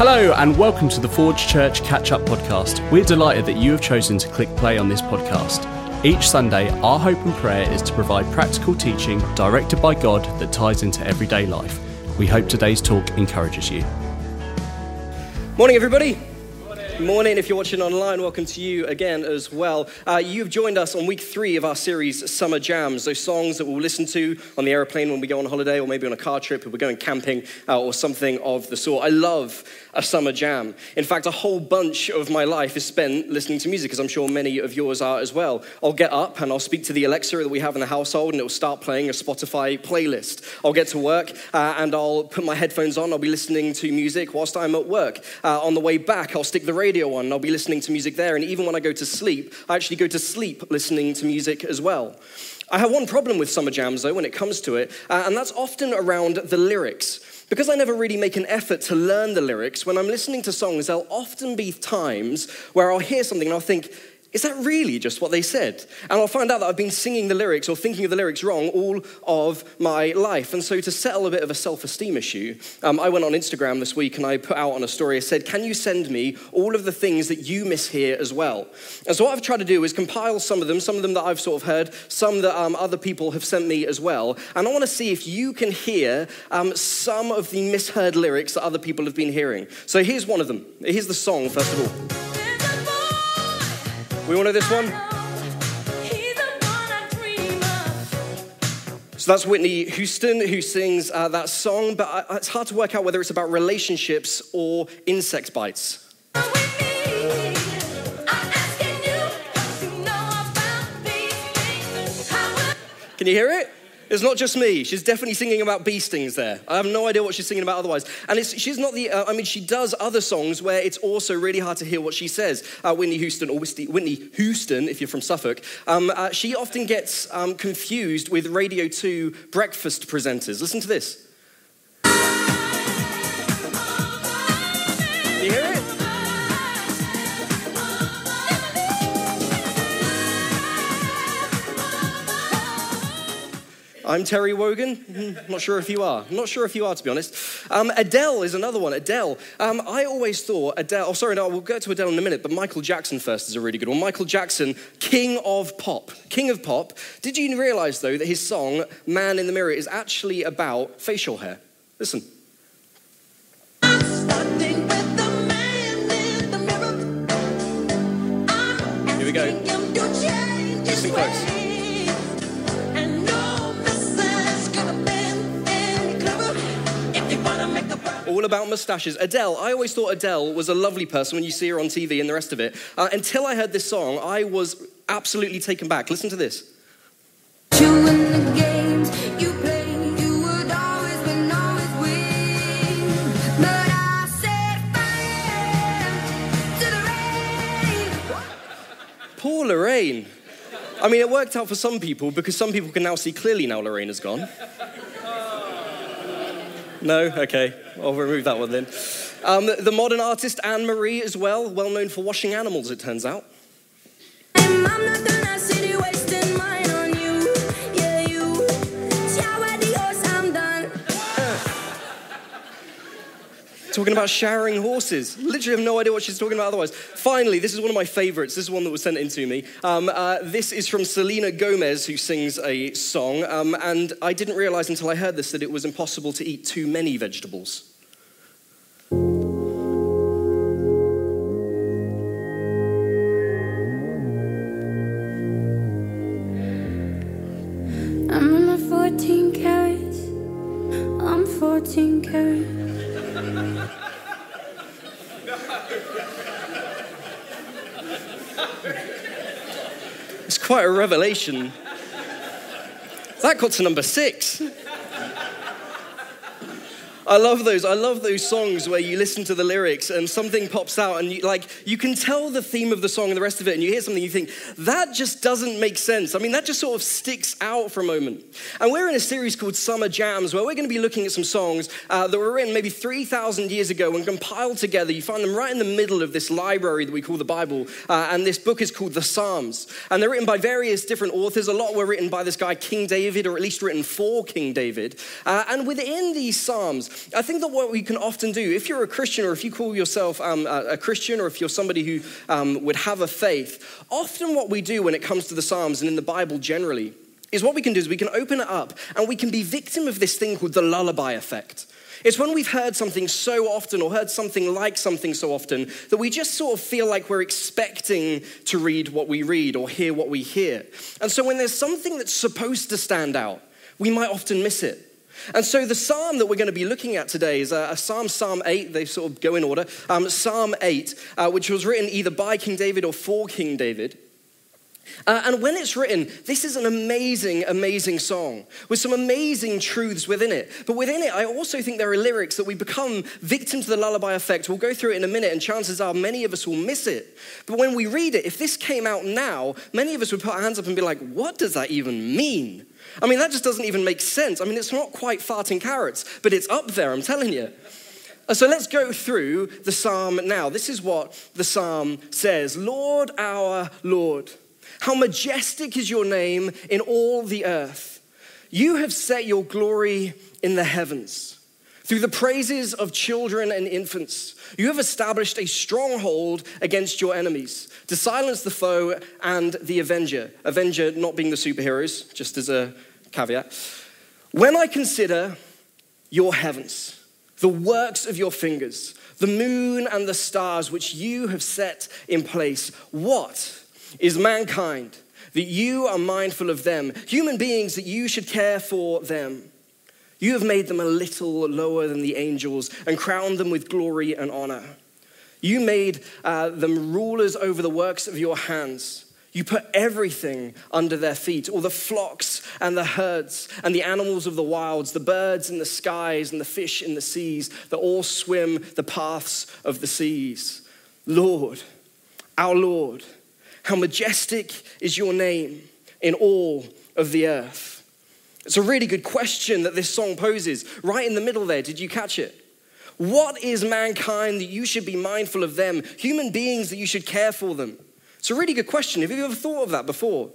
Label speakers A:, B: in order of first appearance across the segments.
A: Hello, and welcome to the Forge Church Catch Up Podcast. We're delighted that you have chosen to click play on this podcast. Each Sunday, our hope and prayer is to provide practical teaching directed by God that ties into everyday life. We hope today's talk encourages you.
B: Morning, everybody. Morning. If you're watching online, welcome to you again as well. Uh, you've joined us on week three of our series, Summer Jams, those songs that we'll listen to on the aeroplane when we go on holiday, or maybe on a car trip if we're going camping, uh, or something of the sort. I love a summer jam. In fact, a whole bunch of my life is spent listening to music, as I'm sure many of yours are as well. I'll get up and I'll speak to the Alexa that we have in the household, and it will start playing a Spotify playlist. I'll get to work uh, and I'll put my headphones on. I'll be listening to music whilst I'm at work. Uh, on the way back, I'll stick the radio on and I'll be listening to music there. And even when I go to sleep, I actually go to sleep listening to music as well. I have one problem with summer jams, though, when it comes to it, uh, and that's often around the lyrics. Because I never really make an effort to learn the lyrics, when I'm listening to songs, there'll often be times where I'll hear something and I'll think, is that really just what they said? And I'll find out that I've been singing the lyrics or thinking of the lyrics wrong all of my life. And so, to settle a bit of a self esteem issue, um, I went on Instagram this week and I put out on a story, I said, Can you send me all of the things that you mishear as well? And so, what I've tried to do is compile some of them, some of them that I've sort of heard, some that um, other people have sent me as well. And I want to see if you can hear um, some of the misheard lyrics that other people have been hearing. So, here's one of them. Here's the song, first of all. We all know this one? So that's Whitney Houston who sings uh, that song, but it's hard to work out whether it's about relationships or insect bites. Can you hear it? It's not just me. She's definitely singing about bee stings there. I have no idea what she's singing about otherwise. And she's not the, uh, I mean, she does other songs where it's also really hard to hear what she says. Uh, Whitney Houston, or Whitney Houston, if you're from Suffolk, um, uh, she often gets um, confused with Radio 2 breakfast presenters. Listen to this. I'm Terry Wogan. Hmm, not sure if you are. not sure if you are, to be honest. Um, Adele is another one. Adele. Um, I always thought Adele, oh, sorry, no, we'll get to Adele in a minute, but Michael Jackson first is a really good one. Michael Jackson, king of pop. King of pop. Did you realize, though, that his song, Man in the Mirror, is actually about facial hair? Listen. Here we go. Listen close. All about mustaches. Adele, I always thought Adele was a lovely person when you see her on TV and the rest of it. Uh, until I heard this song, I was absolutely taken back. Listen to this. Poor Lorraine. I mean, it worked out for some people because some people can now see clearly now Lorraine is gone. No? Okay. I'll remove that one then. Um, the modern artist Anne Marie as well, well known for washing animals, it turns out. Talking about showering horses. Literally have no idea what she's talking about otherwise. Finally, this is one of my favorites. This is one that was sent in to me. Um, uh, this is from Selena Gomez, who sings a song. Um, and I didn't realize until I heard this that it was impossible to eat too many vegetables. Quite a revelation. That got to number six. I love those. I love those songs where you listen to the lyrics and something pops out and you like you can tell the theme of the song and the rest of it and you hear something you think that just doesn't make sense. I mean that just sort of sticks out for a moment. And we're in a series called Summer Jams where we're going to be looking at some songs uh, that were written maybe 3,000 years ago and compiled together. You find them right in the middle of this library that we call the Bible. Uh, and this book is called the Psalms. And they're written by various different authors. A lot were written by this guy King David or at least written for King David. Uh, and within these Psalms I think that what we can often do, if you're a Christian or if you call yourself um, a, Christian or if you're somebody who um, would have a faith, often what we do when it comes to the Psalms and in the Bible generally is what we can do is we can open it up and we can be victim of this thing called the lullaby effect. It's when we've heard something so often or heard something like something so often that we just sort of feel like we're expecting to read what we read or hear what we hear. And so when there's something that's supposed to stand out, we might often miss it. And so the psalm that we're going to be looking at today is a, psalm, Psalm 8. They sort of go in order. Um, psalm 8, uh, which was written either by King David or for King David. Uh, and when it's written, this is an amazing, amazing song with some amazing truths within it. But within it, I also think there are lyrics that we become victims to the lullaby effect. We'll go through it in a minute, and chances are many of us will miss it. But when we read it, if this came out now, many of us would put our hands up and be like, what does that even mean? I mean, that just doesn't even make sense. I mean, it's not quite farting carrots, but it's up there, I'm telling you. So let's go through the psalm now. This is what the psalm says Lord, our Lord. How majestic is your name in all the earth. You have set your glory in the heavens. Through the praises of children and infants, you have established a stronghold against your enemies to silence the foe and the avenger. Avenger not being the superheroes, just as a caveat. When I consider your heavens, the works of your fingers, the moon and the stars which you have set in place, what is mankind, that you are mindful of them, human beings, that you should care for them. You have made them a little lower than the angels and crowned them with glory and honor. You made uh, them rulers over the works of your hands. You put everything under their feet, all the flocks and the herds and the animals of the wilds, the birds in the skies and the fish in the seas that all swim the paths of the seas. Lord, our Lord, how majestic is your name in all of the earth? It's a really good question that this song poses. Right in the middle there, did you catch it? What is mankind that you should be mindful of them? Human beings that you should care for them? It's a really good question. Have you ever thought of that before?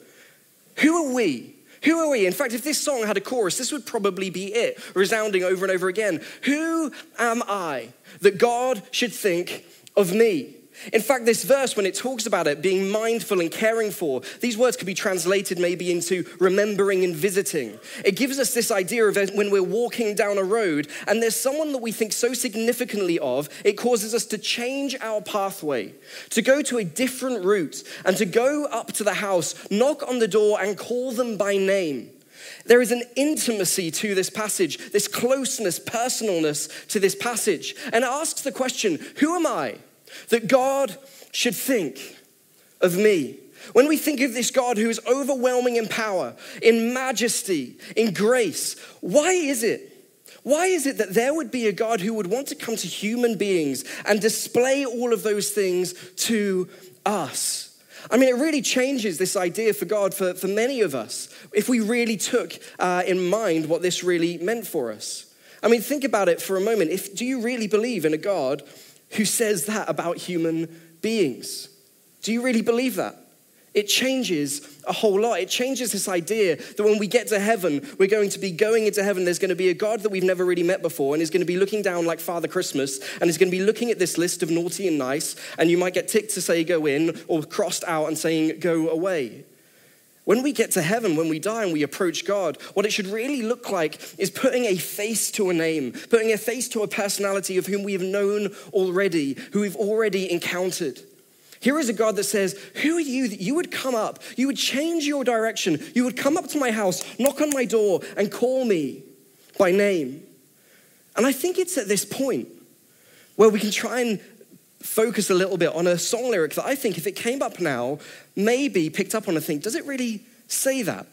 B: Who are we? Who are we? In fact, if this song had a chorus, this would probably be it, resounding over and over again. Who am I that God should think of me? In fact, this verse, when it talks about it being mindful and caring for, these words could be translated maybe into remembering and visiting. It gives us this idea of when we're walking down a road and there's someone that we think so significantly of, it causes us to change our pathway, to go to a different route, and to go up to the house, knock on the door, and call them by name. There is an intimacy to this passage, this closeness, personalness to this passage. And it asks the question who am I? That God should think of me. When we think of this God who is overwhelming in power, in majesty, in grace, why is it? Why is it that there would be a God who would want to come to human beings and display all of those things to us? I mean, it really changes this idea for God for, for many of us if we really took uh, in mind what this really meant for us. I mean, think about it for a moment. If, do you really believe in a God who says that about human beings. Do you really believe that? It changes a whole lot. It changes this idea that when we get to heaven, we're going to be going into heaven. There's going to be a God that we've never really met before, and is going to be looking down like Father Christmas, and is going to be looking at this list of naughty and nice, and you might get ticked to say go in, or crossed out and saying go away. When we get to heaven, when we die and we approach God, what it should really look like is putting a face to a name, putting a face to a personality of whom we have known already, who we've already encountered. Here is a God that says, Who are you that you would come up, you would change your direction, you would come up to my house, knock on my door, and call me by name? And I think it's at this point where we can try and focus a little bit on a song lyric that I think, if it came up now, maybe picked up on and think, does it really say that?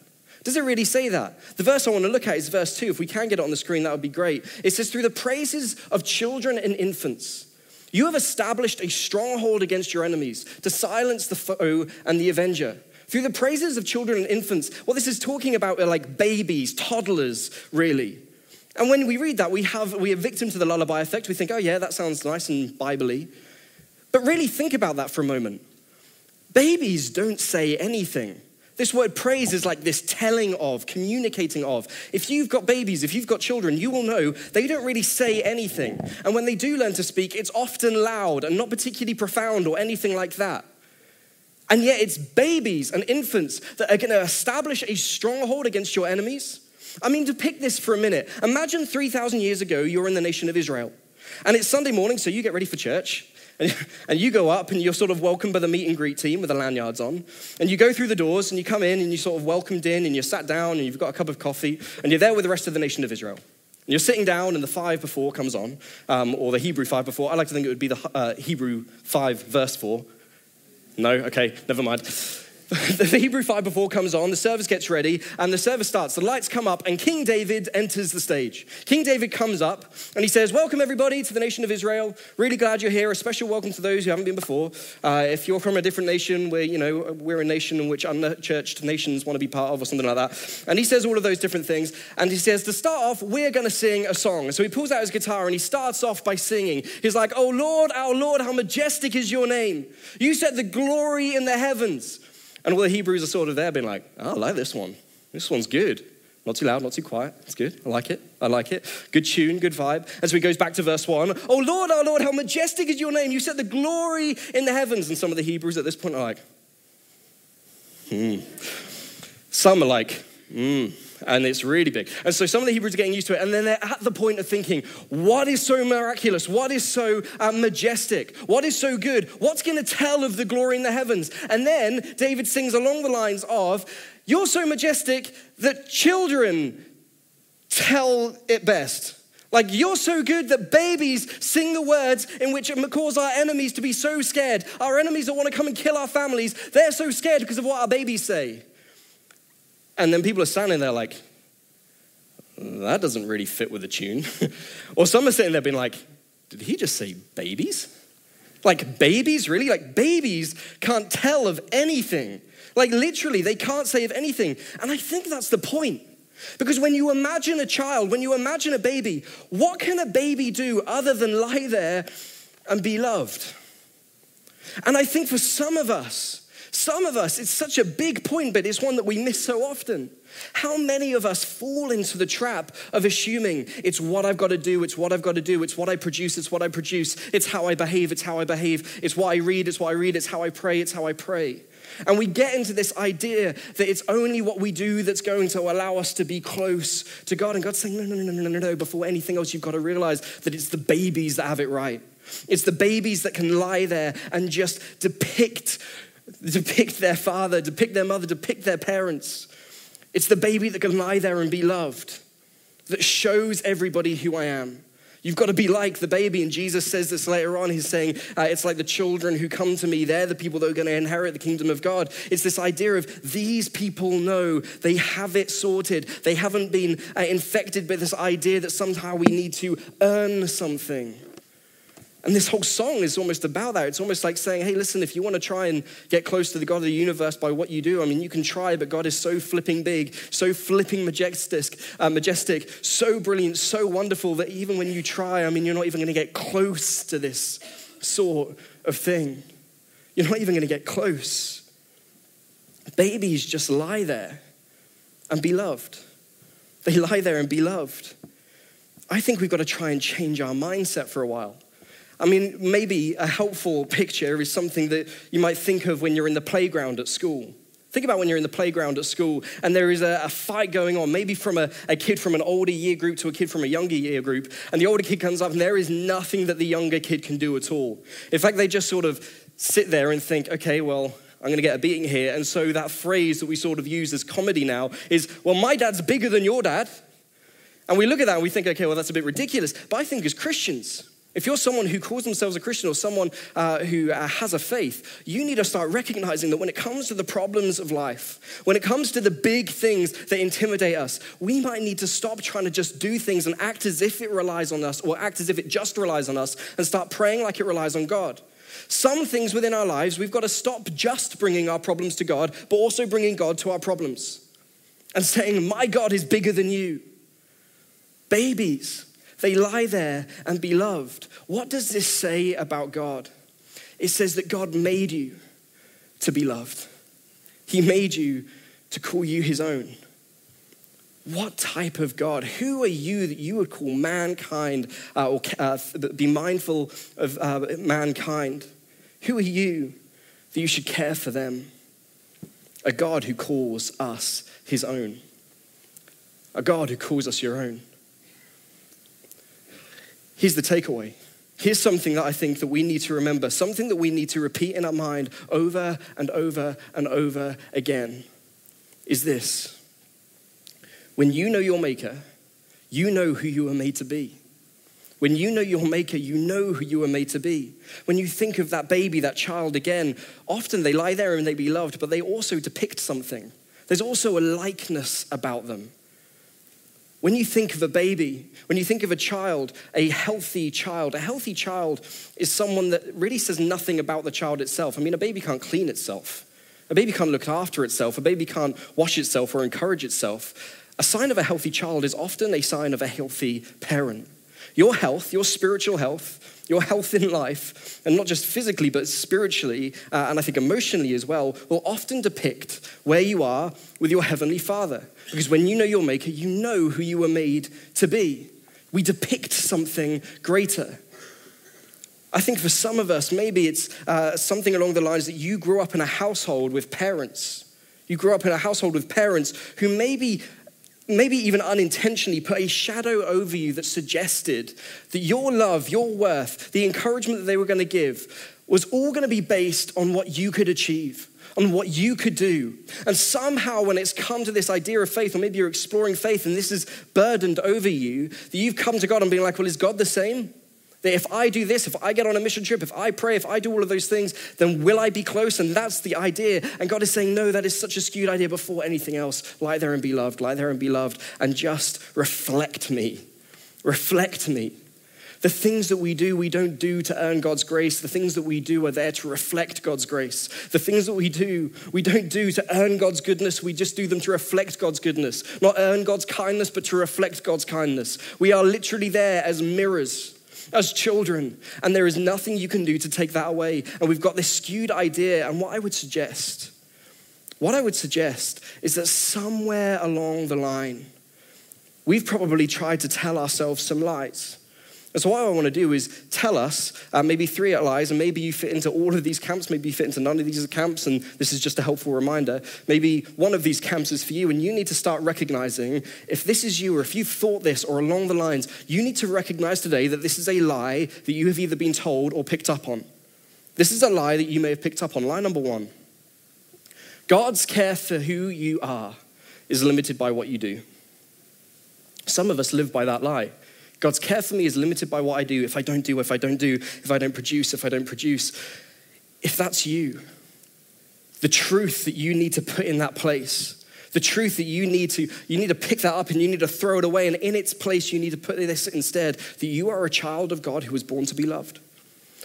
B: Does it really say that? The verse I want to look at is verse 2. If we can get it on the screen, that would be great. It says, Through the praises of children and infants, you have established a stronghold against your enemies to silence the foe and the avenger. Through the praises of children and infants, what this is talking about are like babies, toddlers, really. And when we read that, we have we are victim to the lullaby effect. We think, oh yeah, that sounds nice and biblically. But really think about that for a moment. Babies don't say anything. This word praise is like this telling of, communicating of. If you've got babies, if you've got children, you will know they don't really say anything. And when they do learn to speak, it's often loud and not particularly profound or anything like that. And yet, it's babies and infants that are going to establish a stronghold against your enemies. I mean, to pick this for a minute, imagine 3,000 years ago, you're in the nation of Israel. And it's Sunday morning, so you get ready for church. And, you go up and you're sort of welcomed by the meet and greet team with the lanyards on. And you go through the doors and you come in and you're sort of welcomed in and you're sat down and you've got a cup of coffee and you're there with the rest of the nation of Israel. And you're sitting down and the five before comes on, um, or the Hebrew five before. I like to think it would be the uh, Hebrew five verse four. No? Okay, never mind. the Hebrew 5 before comes on, the service gets ready, and the service starts. The lights come up, and King David enters the stage. King David comes up, and he says, Welcome, everybody, to the nation of Israel. Really glad you're here. A special welcome to those who haven't been before. Uh, if you're from a different nation, we're, you know, we're a nation in which unchurched nations want to be part of, or something like that. And he says all of those different things. And he says, To start off, we're going to sing a song. So he pulls out his guitar, and he starts off by singing. He's like, Oh Lord, our Lord, how majestic is your name. You set the glory in the heavens. And all the Hebrews are sort of there being like, oh, I like this one. This one's good. Not too loud, not too quiet. It's good. I like it. I like it. Good tune, good vibe. And so he goes back to verse one. Oh Lord, our Lord, how majestic is your name. You set the glory in the heavens. And some of the Hebrews at this point are like, hmm. Some are like, hmm and it's really big. And so some of the Hebrews are getting used to it, and then they're at the point of thinking, what is so miraculous? What is so uh, majestic? What is so good? What's going to tell of the glory in the heavens? And then David sings along the lines of, You're so majestic that children tell it best. Like, you're so good that babies sing the words in which it cause our enemies to be so scared. Our enemies that want to come and kill our families, they're so scared because of what our babies say. And then people are standing there like, that doesn't really fit with the tune. or some are sitting there being like, did he just say babies? Like babies, really? Like babies can't tell of anything. Like literally, they can't say of anything. And I think that's the point. Because when you imagine a child, when you imagine a baby, what can a baby do other than lie there and be loved? And I think for some of us, some of us, it's such a big point, but it's one that we miss so often. How many of us fall into the trap of assuming it's what I've got to do, it's what I've got to do, it's what I produce, it's what I produce, it's how I behave, it's how I behave, it's what I read, it's what I read, it's how I pray, it's how I pray. And we get into this idea that it's only what we do that's going to allow us to be close to God. And God's saying, no, no, no, no, no, no. No, before anything else, you've got to realize that it's the babies that have it right. It's the babies that can lie there and just depict depict their father, depict their mother, depict their parents. It's the baby that can lie there and be loved, that shows everybody who I am. You've got to be like the baby. And Jesus says this later on. He's saying, uh, It's like the children who come to me. They're the people that are going to inherit the kingdom of God. It's this idea of these people know they have it sorted. They haven't been uh, infected by this idea that somehow we need to earn something. And this whole song is almost about that. It's almost like saying, hey, listen, if you want to try and get close to the God of the universe by what you do, I mean, you can try, but God is so flipping big, so flipping majestic, uh, majestic, so brilliant, so wonderful that even when you try, I mean, you're not even going to get close to this sort of thing. You're not even going to get close. Babies just lie there and be loved. They lie there and be loved. I think we've got to try and change our mindset for a while. I mean, maybe a helpful picture is something that you might think of when you're in the playground at school. Think about when you're in the playground at school and there is a, a fight going on, maybe from a, a, kid from an older year group to a kid from a younger year group, and the older kid comes up and there is nothing that the younger kid can do at all. In fact, they just sort of sit there and think, okay, well, I'm going to get a beating here. And so that phrase that we sort of use as comedy now is, well, my dad's bigger than your dad. And we look at that and we think, okay, well, that's a bit ridiculous. But I think as Christians, if you're someone who calls themselves a Christian or someone uh, who uh, has a faith, you need to start recognizing that when it comes to the problems of life, when it comes to the big things that intimidate us, we might need to stop trying to just do things and act as if it relies on us or act as if it just relies on us and start praying like it relies on God. Some things within our lives, we've got to stop just bringing our problems to God, but also bringing God to our problems and saying, My God is bigger than you. Babies they lie there and be loved. What does this say about God? It says that God made you to be loved. He made you to call you his own. What type of God? Who are you that you would call mankind uh, or uh, be mindful of uh, mankind? Who are you that you should care for them? A God who calls us his own. A God who calls us your own. Here's the takeaway. Here's something that I think that we need to remember, something that we need to repeat in our mind over and over and over again is this. When you know your maker, you know who you are made to be. When you know your maker, you know who you were made to be. When you think of that baby, that child again, often they lie there and they be loved, but they also depict something. There's also a likeness about them. When you think of a baby, when you think of a child, a healthy child, a healthy child is someone that really says nothing about the child itself. I mean, a baby can't clean itself, a baby can't look after itself, a baby can't wash itself or encourage itself. A sign of a healthy child is often a sign of a healthy parent. Your health, your spiritual health, your health in life, and not just physically, but spiritually, uh, and I think emotionally as well, will often depict where you are with your Heavenly Father. Because when you know your Maker, you know who you were made to be. We depict something greater. I think for some of us, maybe it's uh, something along the lines that you grew up in a household with parents. You grew up in a household with parents who maybe maybe even unintentionally, put a shadow over you that suggested that your love, your worth, the encouragement that they were going to give was all going to be based on what you could achieve, on what you could do. And somehow, when it's come to this idea of faith, or maybe you're exploring faith and this is burdened over you, that you've come to God and being like, well, is God the same? That if I do this, if I get on a mission trip, if I pray, if I do all of those things, then will I be close? And that's the idea. And God is saying, no, that is such a skewed idea before anything else. Lie there and be loved, lie there and be loved, and just reflect me. Reflect me. The things that we do, we don't do to earn God's grace. The things that we do are there to reflect God's grace. The things that we do, we don't do to earn God's goodness. We just do them to reflect God's goodness. Not earn God's kindness, but to reflect God's kindness. We are literally there as mirrors as children, and there is nothing you can do to take that away. And we've got this skewed idea. And what I would suggest, what I would suggest is that somewhere along the line, we've probably tried to tell ourselves some lies. And so, what I want to do is tell us uh, maybe three lies, and maybe you fit into all of these camps, maybe you fit into none of these camps, and this is just a helpful reminder. Maybe one of these camps is for you, and you need to start recognizing if this is you, or if you've thought this, or along the lines, you need to recognize today that this is a lie that you have either been told or picked up on. This is a lie that you may have picked up on. Lie number one God's care for who you are is limited by what you do. Some of us live by that lie. God's care for me is limited by what I do. If I don't do, if I don't do, if I don't produce, if I don't produce. If that's you, the truth that you need to put in that place, the truth that you need to you need to pick that up and you need to throw it away and in its place you need to put this instead that you are a child of God who was born to be loved.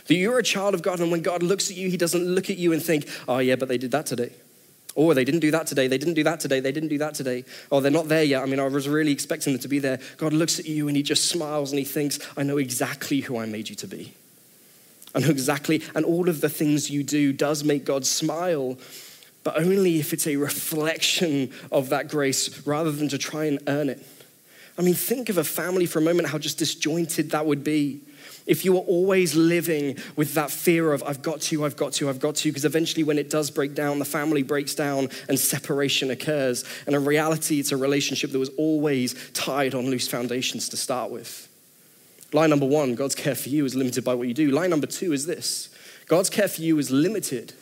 B: That you're a child of God and when God looks at you he doesn't look at you and think, "Oh yeah, but they did that today." Oh, they didn't do that today. They didn't do that today. They didn't do that today. Oh, they're not there yet. I mean, I was really expecting them to be there. God looks at you and he just smiles and he thinks, I know exactly who I made you to be. I know exactly. And all of the things you do does make God smile, but only if it's a reflection of that grace rather than to try and earn it. I mean, think of a family for a moment, how just disjointed that would be if you are always living with that fear of, I've got to, I've got to, I've got to, because eventually when it does break down, the family breaks down and separation occurs. And in reality, it's a relationship that was always tied on loose foundations to start with. Line number one God's care for you is limited by what you do. Line number two is this God's care for you is limited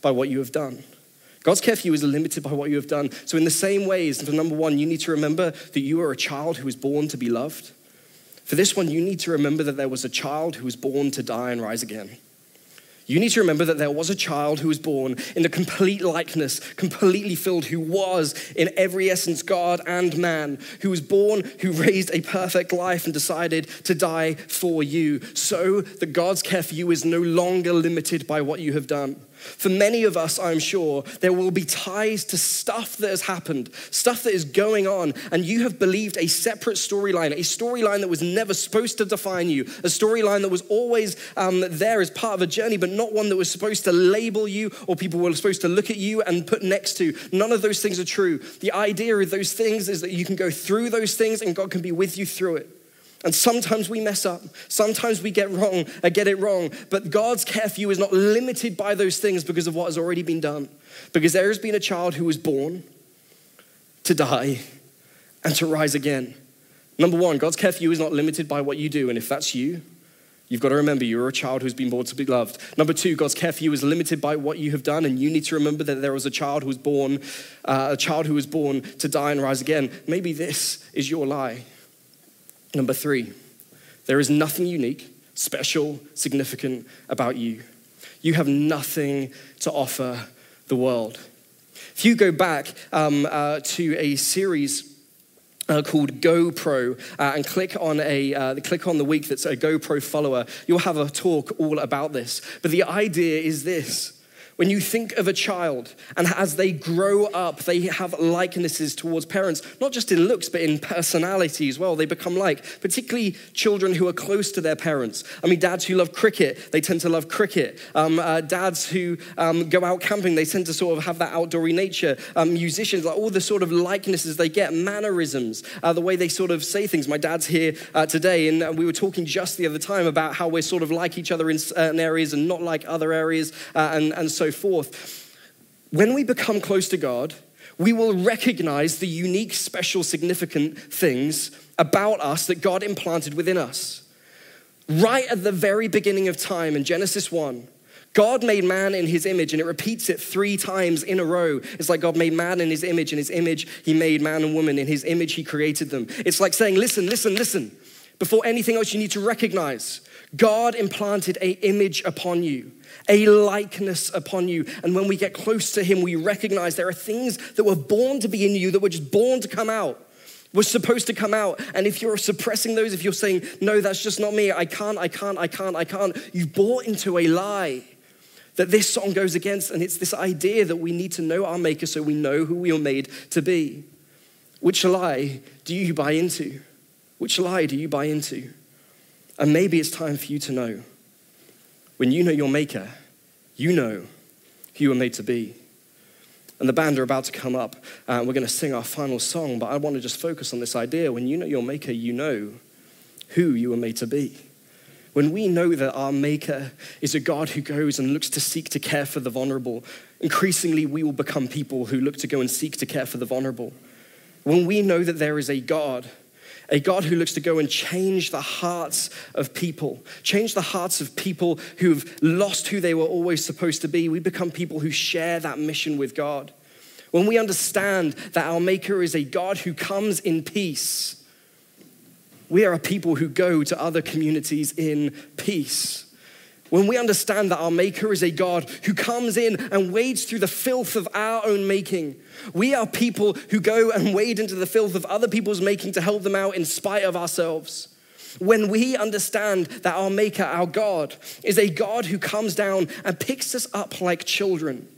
B: by what you have done. God's care for you is limited by what you have done. So, in the same ways, for number one, you need to remember that you are a child who was born to be loved. For this one, you need to remember that there was a child who was born to die and rise again. You need to remember that there was a child who was born in the complete likeness, completely filled, who was in every essence God and man, who was born, who raised a perfect life and decided to die for you, so that God's care for you is no longer limited by what you have done. For many of us, I'm sure, there will be ties to stuff that has happened, stuff that is going on, and you have believed a separate storyline, a storyline that was never supposed to define you, a storyline that was always um, there as part of a journey, but not one that was supposed to label you or people were supposed to look at you and put next to. None of those things are true. The idea of those things is that you can go through those things and God can be with you through it. And sometimes we mess up. Sometimes we get wrong, I get it wrong. But God's care for you is not limited by those things because of what has already been done. Because there has been a child who was born to die and to rise again. Number one, God's care for you is not limited by what you do. And if that's you, you've got to remember you're a child who's been born to be loved. Number two, God's care for you is limited by what you have done. And you need to remember that there was a child who was born, uh, a child who was born to die and rise again. Maybe this is your lie. Number three, there is nothing unique, special, significant about you. You have nothing to offer the world. If you go back um, uh, to a series uh, called GoPro uh, and click on a uh, click on the week that's a GoPro follower, you'll have a talk all about this. But the idea is this when you think of a child and as they grow up, they have likenesses towards parents, not just in looks, but in personality as well. They become like, particularly children who are close to their parents. I mean, dads who love cricket, they tend to love cricket. Um, uh, dads who um, go out camping, they tend to sort of have that outdoory nature. Um, musicians, like all the sort of likenesses they get, mannerisms, uh, the way they sort of say things. My dad's here uh, today, and uh, we were talking just the other time about how we're sort of like each other in certain areas and not like other areas, uh, and, and so so forth. When we become close to God, we will recognize the unique, special, significant things about us that God implanted within us. Right at the very beginning of time in Genesis 1, God made man in his image, and it repeats it three times in a row. It's like God made man in his image, in his image, he made man and woman. In his image, he created them. It's like saying, listen, listen, listen. Before anything else, you need to recognize God implanted a image upon you a likeness upon you. And when we get close to Him, we recognize there are things that were born to be in you that were just born to come out. Were supposed to come out. And if you're suppressing those, if you're saying, no, that's just not me, I can't, I can't, I can't, I can't, you've bought into a lie that this song goes against. And it's this idea that we need to know our Maker so we know who we are made to be. Which lie do you buy into? Which lie do you buy into? And maybe it's time for you to know when you know your maker, you know who you were made to be. And the band are about to come up, and we're going to sing our final song, but I want to just focus on this idea. When you know your maker, you know who you were made to be. When we know that our Maker is a God who goes and looks to seek to care for the vulnerable, increasingly we will become people who look to go and seek to care for the vulnerable. When we know that there is a God a God who looks to go and change the hearts of people, change the hearts of people who've lost who they were always supposed to be. We become people who share that mission with God. When we understand that our Maker is a God who comes in peace, we are a people who go to other communities in peace. When we understand that our Maker is a God who comes in and wades through the filth of our own making, we are people who go and wade into the filth of other people's making to help them out in spite of ourselves. When we understand that our Maker, our God, is a God who comes down and picks us up like children,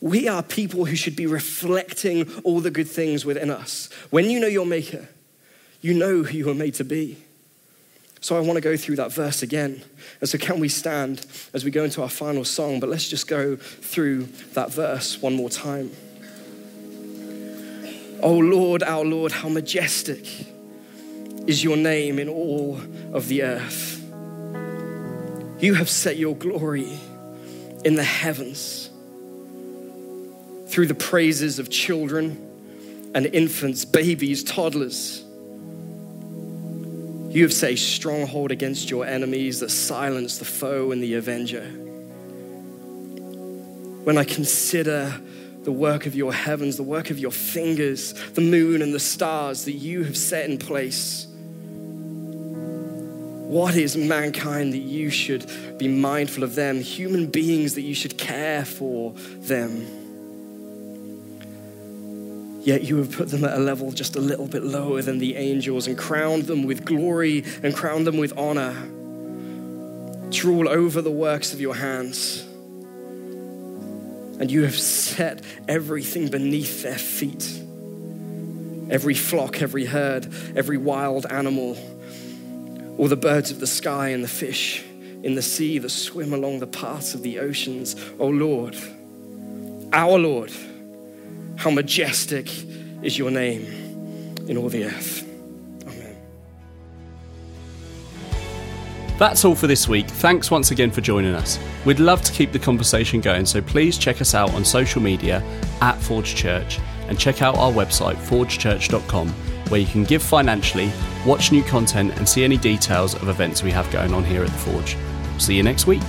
B: we are people who should be reflecting all the good things within us. When you know your Maker, you know who you were made to be. So I want to go through that verse again. And so, can we stand as we go into our final song? But let's just go through that verse one more time. Oh Lord, our Lord, how majestic is your name in all of the earth. You have set your glory in the heavens through the praises of children and infants, babies, toddlers you have set a stronghold against your enemies that silence the foe and the avenger. When I consider the work of your heavens, the work of your fingers, the moon and the stars that you have set in place, what is mankind that you should be mindful of them? Human beings that you should care for them. Yet you have put them at a level just a little bit lower than the angels and crowned them with glory and crowned them with honor to rule over the works of your hands. and you have set everything beneath their feet every flock, every herd, every wild animal, all the birds of the sky and the fish in the sea that swim along the paths of the oceans. O oh Lord, our Lord, how majestic is your name in all the earth. Amen.
A: That's all for this week. Thanks once again for joining us. We'd love to keep the conversation going, so please check us out on social media at Forge Church and check out our website, forgechurch.com, where you can give financially, watch new content, and see any details of events we have going on here at the Forge. See you next week.